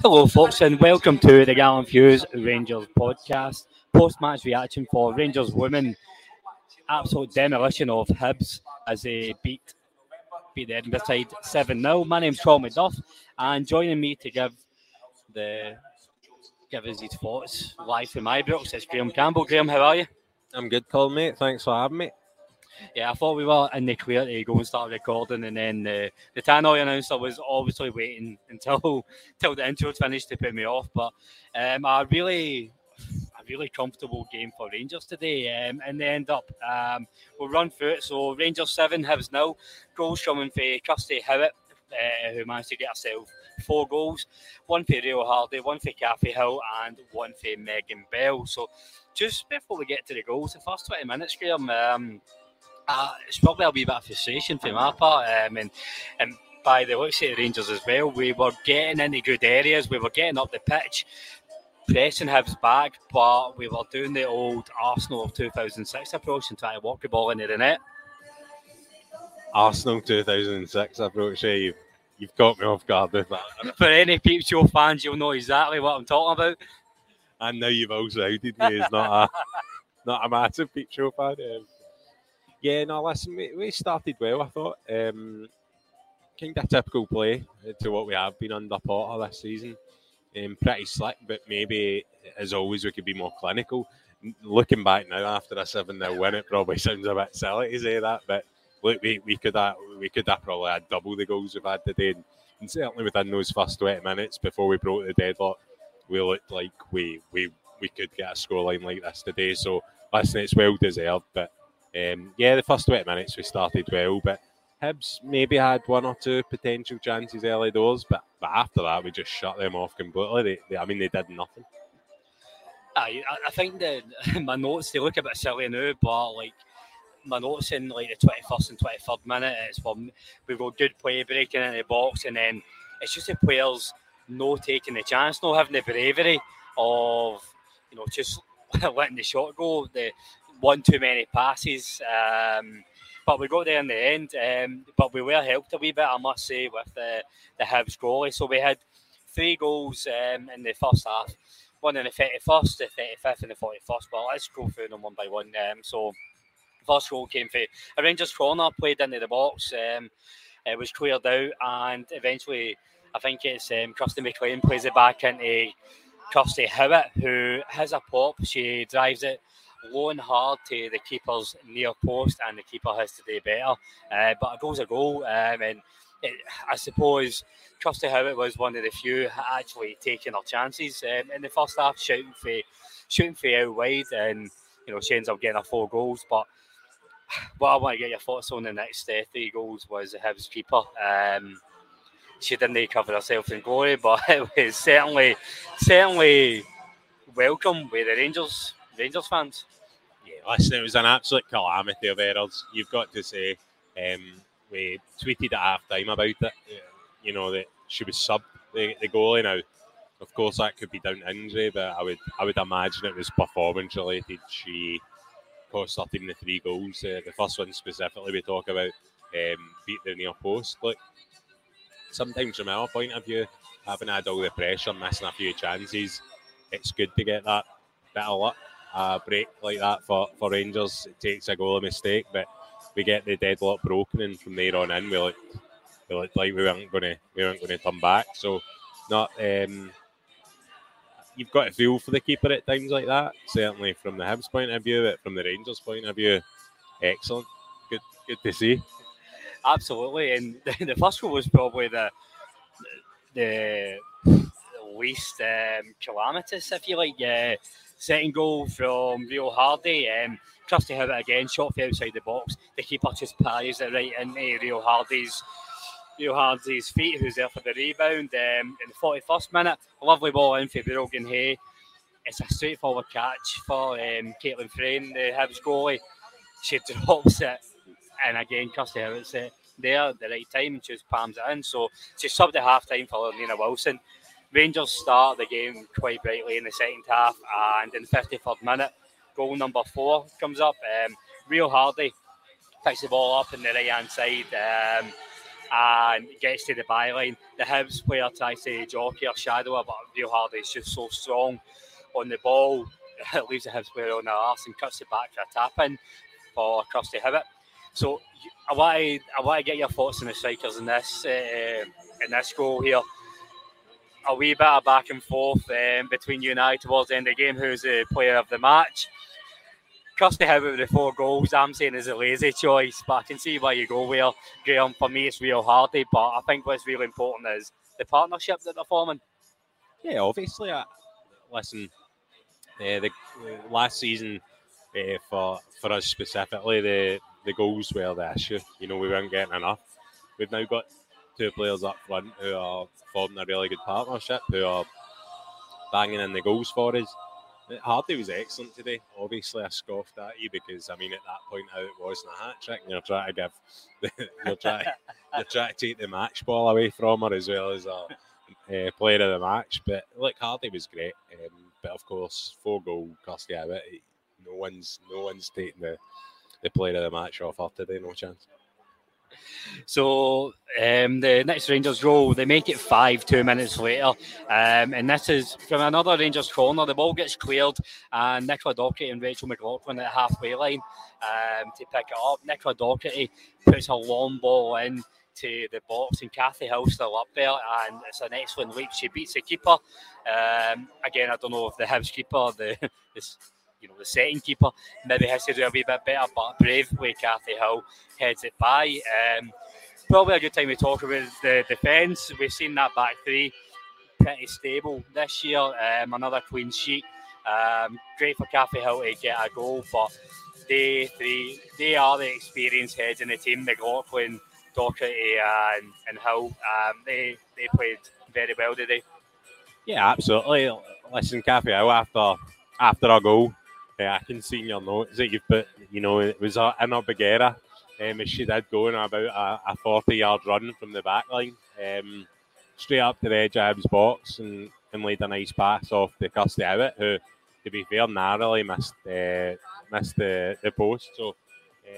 Hello, folks, and welcome to the Gallant Few Rangers podcast. Post match reaction for Rangers women. Absolute demolition of Hibs as they beat, beat the Edinburgh side 7 0. My name's Sean McDuff, and joining me to give the give us his thoughts live from Ibrox It's Graham Campbell. Graham, how are you? I'm good, Colin, mate. Thanks for having me. Yeah, I thought we were in the clear to go and start recording, and then the the Tannoy announcer was obviously waiting until until the intro finished to put me off. But um, a really a really comfortable game for Rangers today, um, and they end up um, we'll run through it. So Rangers seven, Hibs nil, goals coming for Kirsty Howat, uh, who managed to get herself four goals, one for Rio Hardy, one for Kathy Hill, and one for Megan Bell. So just before we get to the goals, the first twenty minutes, Graham. Um, uh, it's probably a wee bit of frustration for my part. Um, and, and by the looks of the Rangers as well, we were getting into good areas, we were getting up the pitch, pressing Hibs back, but we were doing the old Arsenal of 2006 approach and trying to walk the ball into the net. Arsenal 2006 approach. Yeah, you've, you've caught me off guard with that. For any Peep Show fans, you'll know exactly what I'm talking about. And now you've also outed me as not a not a massive Peep Show fan. Um, yeah, no, listen, we, we started well, I thought. Um, kind of typical play to what we have been under Potter this season. Um, pretty slick, but maybe, as always, we could be more clinical. Looking back now after a 7 0 win, it probably sounds a bit silly to say that, but look, we, we could have, we could have probably had double the goals we've had today. And, and certainly within those first 20 minutes before we broke the deadlock, we looked like we, we, we could get a scoreline like this today. So, listen, it's well deserved, but um, yeah, the first 20 minutes we started well, but Hibs maybe had one or two potential chances early doors, but, but after that we just shut them off completely. They, they, I mean, they did nothing. I, I think that my notes they look a bit silly now, but like my notes in like the twenty first and twenty third minute, it's from we've got good play breaking in the box, and then it's just the players no taking the chance, no having the bravery of you know just letting the shot go. The one too many passes. Um, but we got there in the end. Um, but we were helped a wee bit, I must say, with the the Hibs goalie. So we had three goals um, in the first half. One in the 31st, the 35th, and the 41st. But let's go through them one by one. Um, so first goal came for a Rangers corner, played into the box. Um, it was cleared out, and eventually, I think it's um, Kirsty McLean plays it back into Kirsty Howat, who has a pop. She drives it low and hard to the keeper's near post, and the keeper has to do better. Uh, but a goal's a goal, um, and it, I suppose Kirsty Howat was one of the few actually taking her chances um, in the first half, shooting for shooting for out wide, and you know she ends up getting her four goals. But what I want to get your thoughts on the next uh, three goals was the Hibs keeper. Um, she didn't cover herself in glory, but it was certainly certainly welcome with the Rangers Rangers fans. Yeah, listen, it was an absolute calamity of errors. You've got to say. Um, we tweeted at half time about it. You know that she was sub the, the goalie now. Of course, that could be down to injury, but I would I would imagine it was performance related. She cost our team the three goals. Uh, the first one specifically we talk about um, beat the near post. Look, sometimes from our point of view, having had all the pressure, missing a few chances, it's good to get that bit of luck. A break like that for, for Rangers, it takes a goal a mistake, but we get the deadlock broken, and from there on in, we looked, we looked like we weren't going to we weren't going to come back. So, not um, you've got a feel for the keeper at times like that. Certainly from the Hibs point of view, but from the Rangers point of view, excellent. Good, good to see. Absolutely, and the first goal was probably the the least um, calamitous, if you like. Uh, second goal from Rio Hardy. Um, Kirsty Howat again, shot from outside the box. The keeper just parries it right into Rio Hardy's Rio Hardy's feet, who's there for the rebound. Um, in the 41st minute, a lovely ball in for Brogan Hay. It's a straightforward catch for um, Caitlin Frayne, the Hibs goalie. She drops it, and again, Kirsty Howat's it there at the right time, and she just palms it in. So she subbed at half time for Nina Wilson. Rangers start the game quite brightly in the second half, and in the 53rd minute, goal number four comes up. Um, Rio Hardy picks the ball up in the right hand side um, and gets to the byline. The Hibs player tries to jockey or shadow her, but Rio Hardy is just so strong on the ball. It leaves the Hibs player on the arse and cuts it back for a tap in for Kirsty Howat. So I want to I want to get your thoughts on the strikers in this uh, in this goal here. A wee bit of back and forth um, between you and I towards the end of the game. Who's the player of the match? Kirsty Howat with the four goals, I'm saying is a lazy choice, but I can see why you go where Graham. For me, it's Rio Hardy, but I think what's really important is the partnership that they're forming. Yeah, obviously. Uh, listen, uh, the uh, last season uh, for for us specifically, the the goals were the issue. You know, we weren't getting enough. We've now got two players up front who are forming a really good partnership, who are banging in the goals for us. Hardy was excellent today. Obviously, I scoffed at you because I mean, at that point, how it wasn't a hat trick, and you're trying to give, you're trying, you're trying to take the match ball away from her as well as a uh, player of the match. But look, Hardy was great. Um, but of course, four goal Kirsty Howat. No one's, no one's taking the the player of the match off her today. No chance. So um, the next Rangers goal, they make it five two minutes later, um, and this is from another Rangers corner. The ball gets cleared, and Nicola Docherty and Rachel McLaughlin at the halfway line um, to pick it up. Nicola Docherty puts a long ball in to the box, and Kathy Hill still up there, and it's an excellent leap. She beats the keeper. Um, again, I don't know if the Hibs keeper, the this you know, the setting keeper maybe has to do a wee bit better, but bravely Kathy Hill heads it by. Um, probably a good time to talk about the defence. We've seen that back three pretty stable this year. Um, another clean sheet. Um, great for Kathy Hill to get a goal, but they three they are the experienced heads in the team. McLaughlin, Docherty, and and Hill. Um, they they played very well today. Yeah, absolutely. Listen, Kathy Hill after after a goal yeah, I can see in your notes that you've put, you know, it was a, in a big error. Um, she did go in about a, a 40 yard run from the back line, um, straight up to the edge of his box and, and laid a nice pass off the Kirsty Howat, who, to be fair, narrowly missed uh, missed the, the post. So,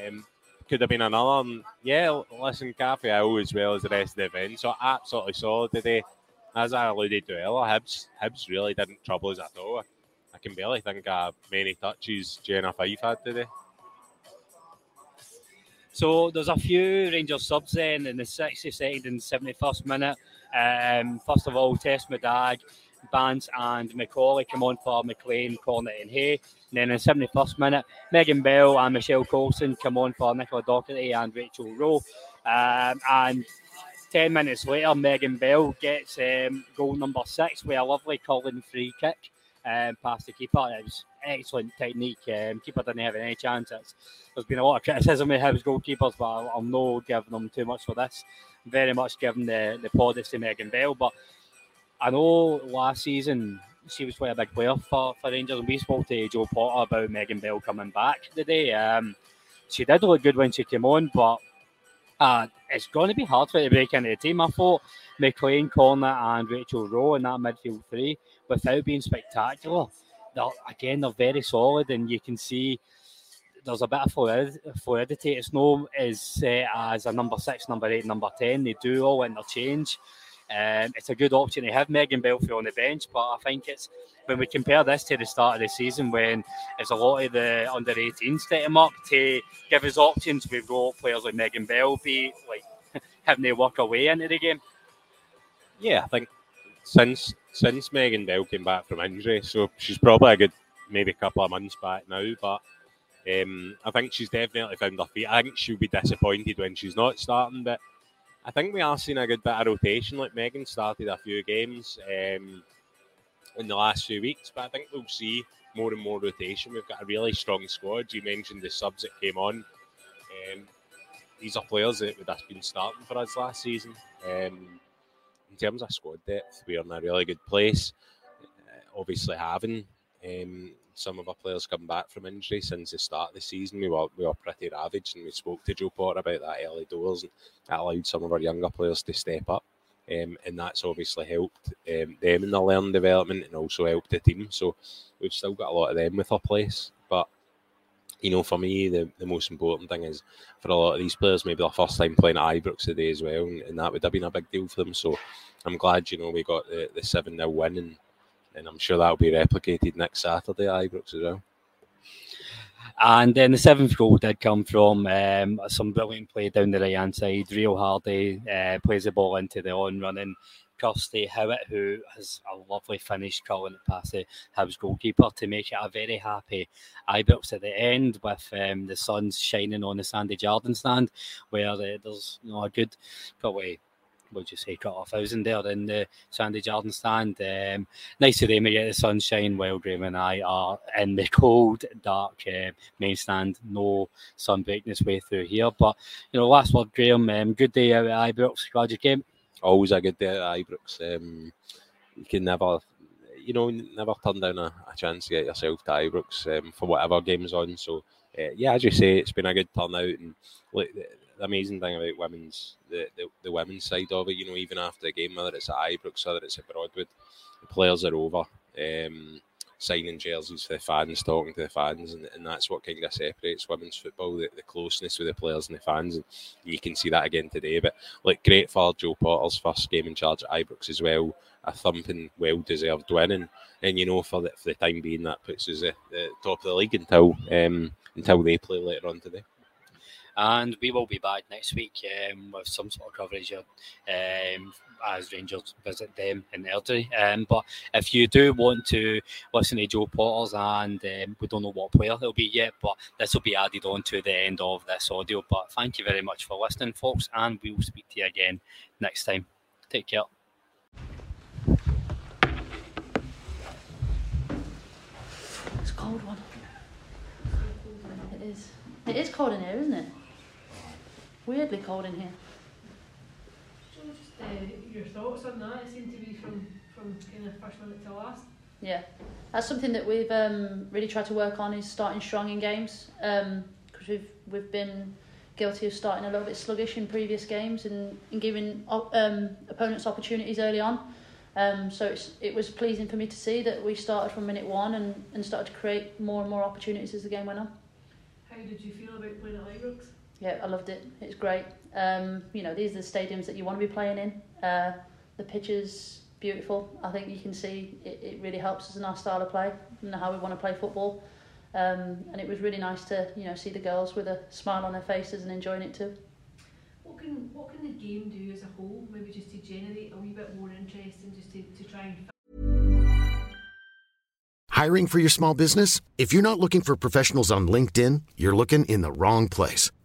um, could have been another. Yeah, listen, Hill as well as the rest of the event. So, absolutely solid today. As I alluded to earlier, Hibs, Hibs really didn't trouble us at all. Can barely think of many touches Jenna Fife had today. So there's a few Rangers subs then in the 62nd and 71st minute. Um, first of all, Tess Medag, Bance and McCauley come on for McLean, Cornet and Hay. And then in the 71st minute, Megan Bell and Michelle Colson come on for Nicola Docherty and Rachel Rowe. Um, and 10 minutes later, Megan Bell gets um, goal number six with a lovely Colin free kick um, past the keeper. It was excellent technique. Um, keeper didn't have any chances. There's been a lot of criticism of Hibs goalkeepers, but I'll, I'll no giving them too much for this. Very much giving the the plaudits to Megan Bell, but I know last season she was quite a big player for, for Rangers, and we spoke to Jo Potter about Megan Bell coming back today. Um, she did look good when she came on, but uh, it's going to be hard for her to break into the team. I thought McLean, Cornet, and Rachel Rowe in that midfield three, without being spectacular, they're, again, they're very solid, and you can see there's a bit of fluidity. It's not as set as a number six, number eight, number 10. They do all interchange. Um, it's a good option to have Megan Belfield on the bench, but I think it's when we compare this to the start of the season when it's a lot of the under 18s setting up to give us options. We've got players like Megan Bell like having to work away into the game. Yeah, I think since since Megan Bell came back from injury, so she's probably a good maybe a couple of months back now, but um, I think she's definitely found her feet. I think she'll be disappointed when she's not starting, but I think we are seeing a good bit of rotation. Like Megan started a few games um, in the last few weeks, but I think we'll see more and more rotation. We've got a really strong squad. You mentioned the subs that came on. Um, these are players that would have been starting for us last season. Um, in terms of squad depth, we're in a really good place. Uh, obviously, having um, some of our players come back from injury since the start of the season. We were we were pretty ravaged, and we spoke to Jo Potter about that early doors, and that allowed some of our younger players to step up, um, and that's obviously helped um, them in their learning development and also helped the team. So we've still got a lot of them with our place, but. You know, for me, the, the most important thing is for a lot of these players, maybe their first time playing at Ibrox today as well, and, and that would have been a big deal for them. So I'm glad, you know, we got the, the 7 0 win and and I'm sure that'll be replicated next Saturday at Ibrox as well. And then the seventh goal did come from um, some brilliant play down the right hand side. Rio Hardy uh, plays the ball into the on running Kirsty Howat, who has a lovely finish calling it past the Hibs goalkeeper to make it a very happy Ibrox at the end with um, the sun shining on the Sandy Jardine stand, where uh, there's you know, a good probably we'll just say cut a thousand there in the Sandy Jardine stand. Um, nice to them, we get the sunshine while Graham and I are in the cold, dark uh, main stand. No sun breaking its way through here. But, you know, last word, Graham, um, good day out at Ibrox. Glad you came. Always a good day at Ibrox. Um, you can never, you know, never turn down a, a chance to get yourself to Ibrox um, for whatever game's on. So, uh, yeah, as you say, it's been a good turnout. And the amazing thing about women's the, the, the women's side of it, you know, even after the game, whether it's at Ibrox, whether it's at Broadwood, the players are over. Um, signing jerseys for the fans, talking to the fans, and, and that's what kind of separates women's football the, the, closeness with the players and the fans. And you can see that again today. But like, great for Jo Potter's first game in charge at Ibrox as well, a thumping, well deserved win. And, and you know, for the, for the time being, that puts us at the top of the league until um, until they play later on today and we will be back next week um, with some sort of coverage um, as Rangers visit them in Airdrie. Um, but if you do want to listen to Jo Potter's, and um, we don't know what player it'll be yet, but this will be added on to the end of this audio. But thank you very much for listening, folks, and we will speak to you again next time. Take care. It's cold one. It is. It is cold in here, isn't it? weirdly cold in here. Uh, your thoughts on that? It seemed to be from, from kind of first minute to last. Yeah, that's something that we've um, really tried to work on is starting strong in games because um, we've we've been guilty of starting a little bit sluggish in previous games and, and giving um, opponents opportunities early on. Um, so it's, it was pleasing for me to see that we started from minute one and, and started to create more and more opportunities as the game went on. How did you feel about playing at Ibrox? Yeah, I loved it. It's great. Um, you know, these are the stadiums that you want to be playing in. Uh, the pitch is beautiful. I think you can see it, it really helps us in our style of play and how we want to play football. Um, and it was really nice to you know see the girls with a smile on their faces and enjoying it too. What can what can the game do as a whole? Maybe just to generate a wee bit more interest and just to, to try and. Hiring for your small business? If you're not looking for professionals on LinkedIn, you're looking in the wrong place.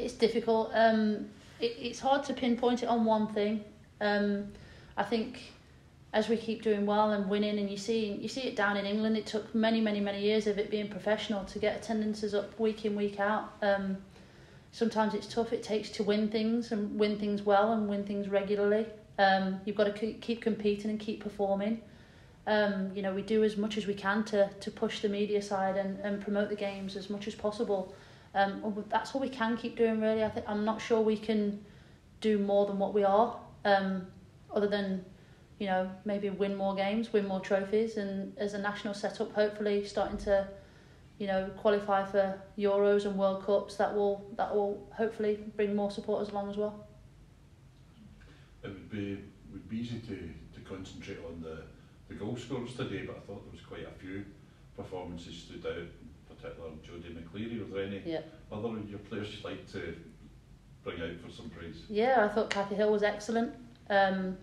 It's difficult. Um, it, it's hard to pinpoint it on one thing. Um, I think as we keep doing well and winning, and you see you see it down in England, it took many, many, many years of it being professional to get attendances up week in, week out. Um, sometimes it's tough. It takes to win things and win things well and win things regularly. Um, you've got to keep, keep competing and keep performing. Um, you know, we do as much as we can to, to push the media side and, and promote the games as much as possible. Um, that's what we can keep doing, really. I think I'm not sure we can do more than what we are, um, other than you know maybe win more games, win more trophies, and as a national setup, hopefully starting to you know qualify for Euros and World Cups. That will that will hopefully bring more supporters along as well. It would be would be easy to, to concentrate on the, the goal scorers today, but I thought there was quite a few performances stood out, particular Jodie McCleary. Were there any Yeah. other of your players you'd like to bring out for some praise? Yeah, I thought Kathy Hill was excellent. Um,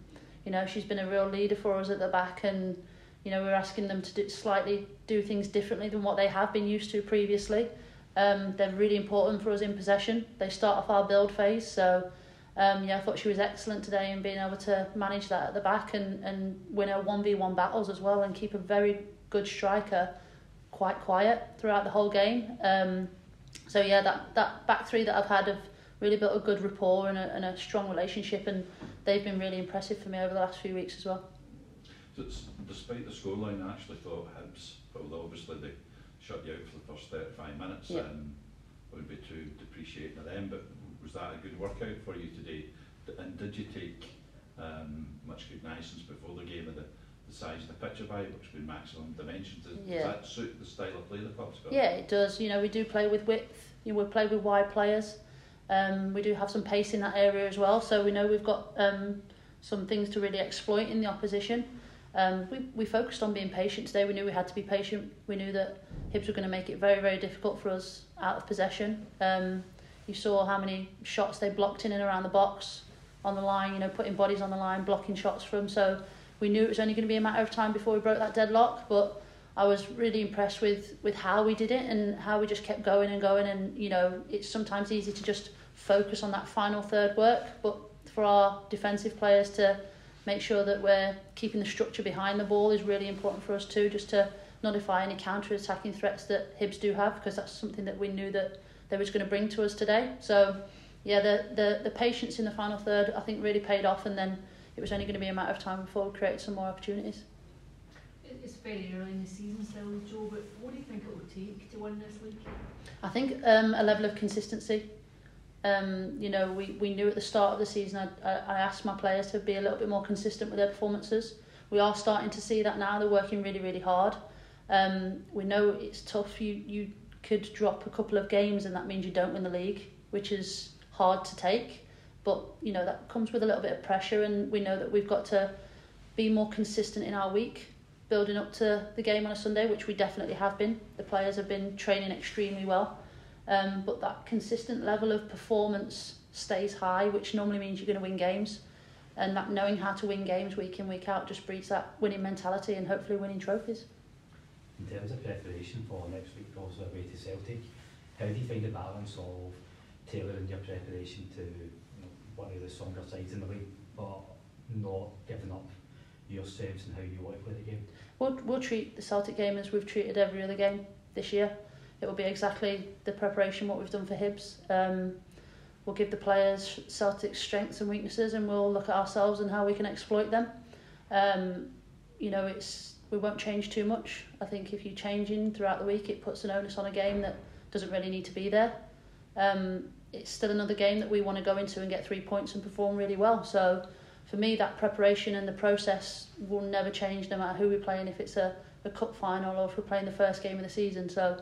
you know, she's been a real leader for us at the back, and you know, we're asking them to do, slightly do things differently than what they have been used to previously. Um, they're really important for us in possession. They start off our build phase, so um, yeah, I thought she was excellent today in being able to manage that at the back and, and win her one v one battles as well, and keep a very good striker quite quiet throughout the whole game. Um, so yeah, that that back three that I've had have really built a good rapport and a, and a strong relationship, and they've been really impressive for me over the last few weeks as well. Despite the scoreline, I actually thought Hibs, although obviously they shut you out for the first 35 minutes, Yeah. um, wouldn't be too depreciating of them, but was that a good workout for you today? And did you take um, much cognizance before the game of the, the size of the pitch of it, which would be maximum dimensions? Does, Yeah. does that suit the style of play the club's got? Yeah, it does. You know, we do play with width. You know, we play with wide players. Um, we do have some pace in that area as well. So we know we've got um, some things to really exploit in the opposition. Um, we, we focused on being patient today. We knew we had to be patient. We knew that Hibs were going to make it very, very difficult for us out of possession. Um, you saw how many shots they blocked in and around the box on the line, you know, putting bodies on the line, blocking shots from. So we knew it was only going to be a matter of time before we broke that deadlock. But I was really impressed with, with how we did it and how we just kept going and going. And, you know, it's sometimes easy to just focus on that final third work. But for our defensive players to make sure that we're keeping the structure behind the ball is really important for us too, just to nullify any counter-attacking threats that Hibs do have, because that's something that we knew that they was going to bring to us today. So, yeah, the, the, the patience in the final third, I think, really paid off, and then it was only going to be a matter of time before we created some more opportunities. It's very early in the season still, Jo, but what do you think it will take to win this league? I think um, a level of consistency. Um, you know, we, we knew at the start of the season, I, I, asked my players to be a little bit more consistent with their performances. We are starting to see that now. They're working really, really hard. Um, we know it's tough. You, you could drop a couple of games and that means you don't win the league, which is hard to take. But, you know, that comes with a little bit of pressure and we know that we've got to be more consistent in our week, building up to the game on a Sunday, which we definitely have been. The players have been training extremely well. Um, but that consistent level of performance stays high, which normally means you're going to win games. And that knowing how to win games week in, week out just breeds that winning mentality and hopefully winning trophies. In terms of preparation for next week, also away to Celtic, how do you find the balance of tailoring your preparation to one of the stronger sides in the league, but not giving up your yourselves and how you want to play the game? We'll, we'll treat the Celtic game as we've treated every other game this year. it will be exactly the preparation what we've done for Hibs. Um, we'll give the players Celtic's strengths and weaknesses, and we'll look at ourselves and how we can exploit them. Um, you know, it's we won't change too much. I think if you're changing throughout the week, it puts an onus on a game that doesn't really need to be there. Um, it's still another game that we want to go into and get three points and perform really well. So for me, that preparation and the process will never change no matter who we're playing, if it's a, a cup final or if we're playing the first game of the season. So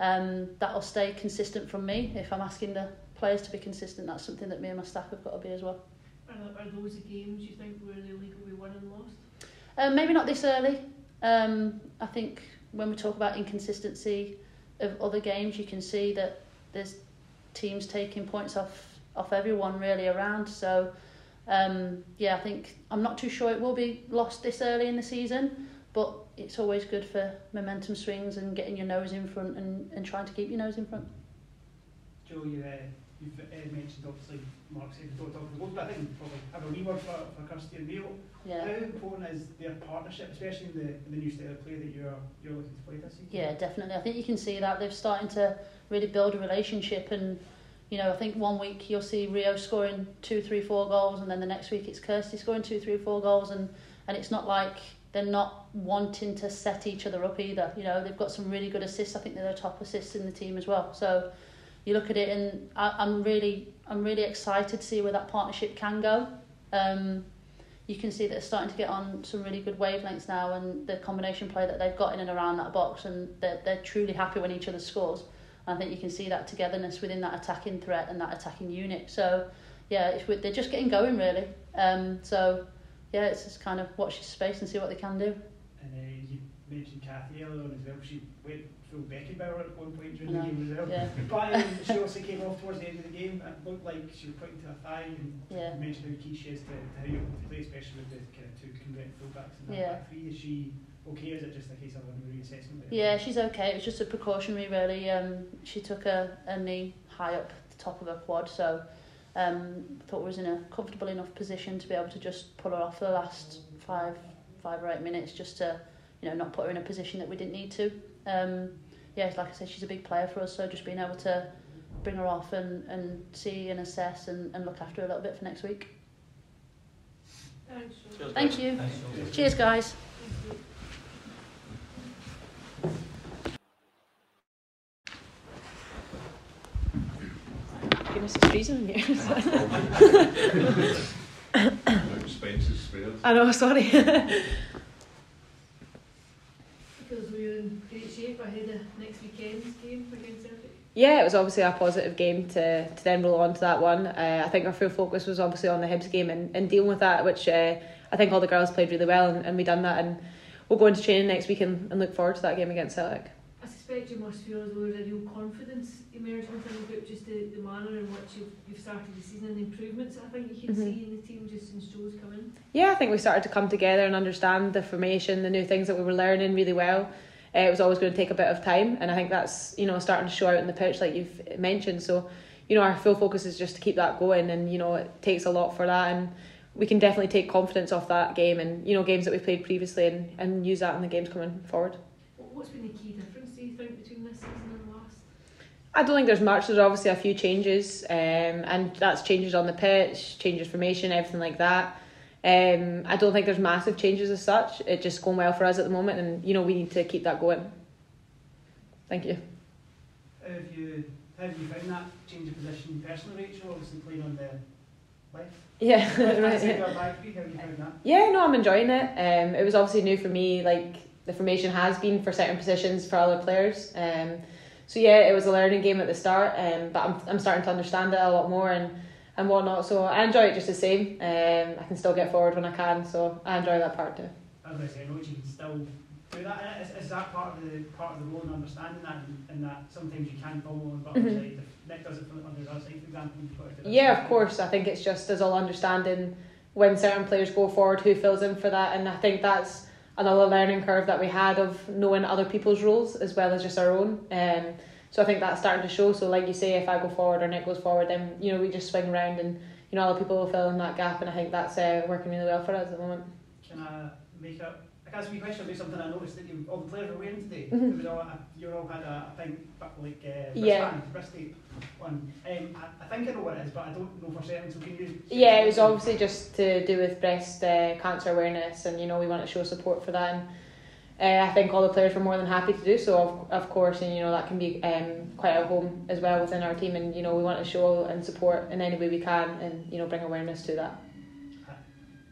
um, that'll stay consistent from me. If I'm asking the players to be consistent, that's something that me and my staff have got to be as well. Are, are those the games you think where the league will be won and lost? Um, maybe not this early. Um, I think when we talk about inconsistency of other games, you can see that there's teams taking points off off everyone really around. So um, yeah, I think I'm not too sure it will be lost this early in the season, but it's always good for momentum swings and getting your nose in front and, and trying to keep your nose in front. Jo, you, uh, you've uh, mentioned obviously Mark said don't talk about but I think probably have a wee word for, for Kirsty and Neil. Yeah. How important is their partnership, especially in the, in the new style of play that you're you're looking to play this season? Yeah, definitely. I think you can see that they're starting to really build a relationship and you know, I think one week you'll see Rio scoring two, three, four goals, and then the next week it's Kirsty scoring two, three, four goals, and and it's not like they're not wanting to set each other up either. You know, they've got some really good assists. I think they're the top assists in the team as well. So you look at it, and I, I'm really, I'm really excited to see where that partnership can go. Um, you can see that they're starting to get on some really good wavelengths now, and the combination play that they've got in and around that box, and they're they're truly happy when each other scores. I think you can see that togetherness within that attacking threat and that attacking unit. So, yeah, they're just getting going really. Um, so, yeah, it's just kind of watch this space and see what they can do. And uh, you mentioned Kathy earlier as well. She went full Beckenbauer at one point during I the game as well. yeah. But um, she also came off towards the end of the game. It looked like she was pointing to her thigh and Yeah. mentioned how key she is to, to how you play, especially with the kind of two converted fullbacks in that Yeah. back three. Is she okay? Or is it just a case of a reassessment? Yeah, she's okay. It was just a precautionary, really. Um, she took a, a knee high up the top of her quad, so um, thought was in a comfortable enough position to be able to just pull her off for the last five, five or eight minutes, just to, you know, not put her in a position that we didn't need to. Um, yeah, like I said, she's a big player for us, so just being able to bring her off and, and see and assess and, and look after her a little bit for next week. Thanks. Thank you. Cheers, guys. Goodness, it's freezing in here. Expenses spared. I know, sorry. Feels we're in great shape ahead of next game against Celtic. yeah, it was obviously a positive game to, to then roll on to that one. Uh, I think our full focus was obviously on the Hibs game and, and dealing with that, which uh, I think all the girls played really well and, and we done that. And we'll go into training next week and, and look forward to that game against Celtic. I suspect you must feel as though there's a real confidence emerging within the group, just the, the manner in which you've, you've started the season and the improvements I think you can Mhm. see in the team just since Jo's come in. Yeah, I think we started to come together and understand the formation, the new things that we were learning really well. Uh, it was always going to take a bit of time, and I think that's you know starting to show out in the pitch, like you've mentioned. So, you know, our full focus is just to keep that going, and you know, it takes a lot for that, and we can definitely take confidence off that game and you know games that we've played previously, and, and use that in the games coming forward. What- What's been the key difference, do you think, between this season and last? I don't think there's much. There's obviously a few changes, um, and that's changes on the pitch, changes formation, everything like that. Um, I don't think there's massive changes as such. It's just going well for us at the moment, and you know we need to keep that going. Thank you. How have you how have you found that change of position personally, Rachel? Obviously playing on the left. Yeah, right, yeah. or back three, how have you found that? Yeah, no, I'm enjoying it. Um, it was obviously new for me. Like the formation has been for certain positions for other players. Um, so yeah, it was a learning game at the start. Um, but I'm I'm starting to understand it a lot more and and whatnot. So I enjoy it just the same. Um, I can still get forward when I can. So I enjoy that part too. As I say, I know you can still do that. Is, is that part of the part of the role and understanding that, and, that sometimes you can follow on the other Mhm. side. If Nick does it from on the other side, for example, you've got to do that. Yeah, of course. I think it's just us all understanding when certain players go forward, who fills in for that, and I think that's another learning curve that we had of knowing other people's roles as well as just our own. Um, so I think that's starting to show. So like you say, if I go forward or Nick goes forward, then you know we just swing around and you know other people will fill in that gap, and I think that's uh, working really well for us at the moment. Can I make a, a I can ask you a question about something I noticed that you, all the players were wearing today. Mhm. It was all, you all had a, a pink, but like uh, Yeah. wrist tape one. Um, I, I think I know what it is, but I don't know for certain. So can you? Yeah, it was obviously just to do with breast uh, cancer awareness, and you know we want to show support for that. And uh, I think all the players were more than happy to do so, of, of course, and you know that can be um, quite a home as well within our team, and you know we want to show and support in any way we can, and you know bring awareness to that.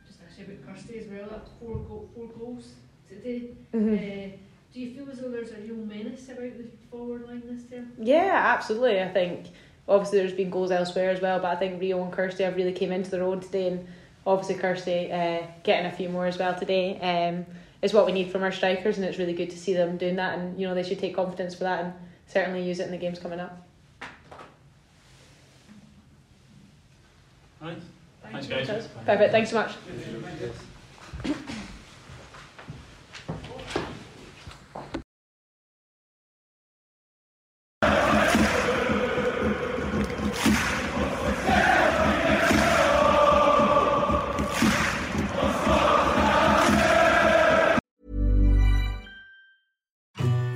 Just actually about Kirsty as well, that four, go- four goals today. Mhm. Uh, do you feel as though there's a real menace about the forward line this term? Yeah, absolutely. I think obviously there's been goals elsewhere as well, but I think Rio and Kirsty have really came into their own today, and obviously Kirsty uh, getting a few more as well today um, is what we need from our strikers, and it's really good to see them doing that, and you know they should take confidence for that and certainly use it in the games coming up. Right. Thanks, Thanks, guys. Perfect. Thanks so much.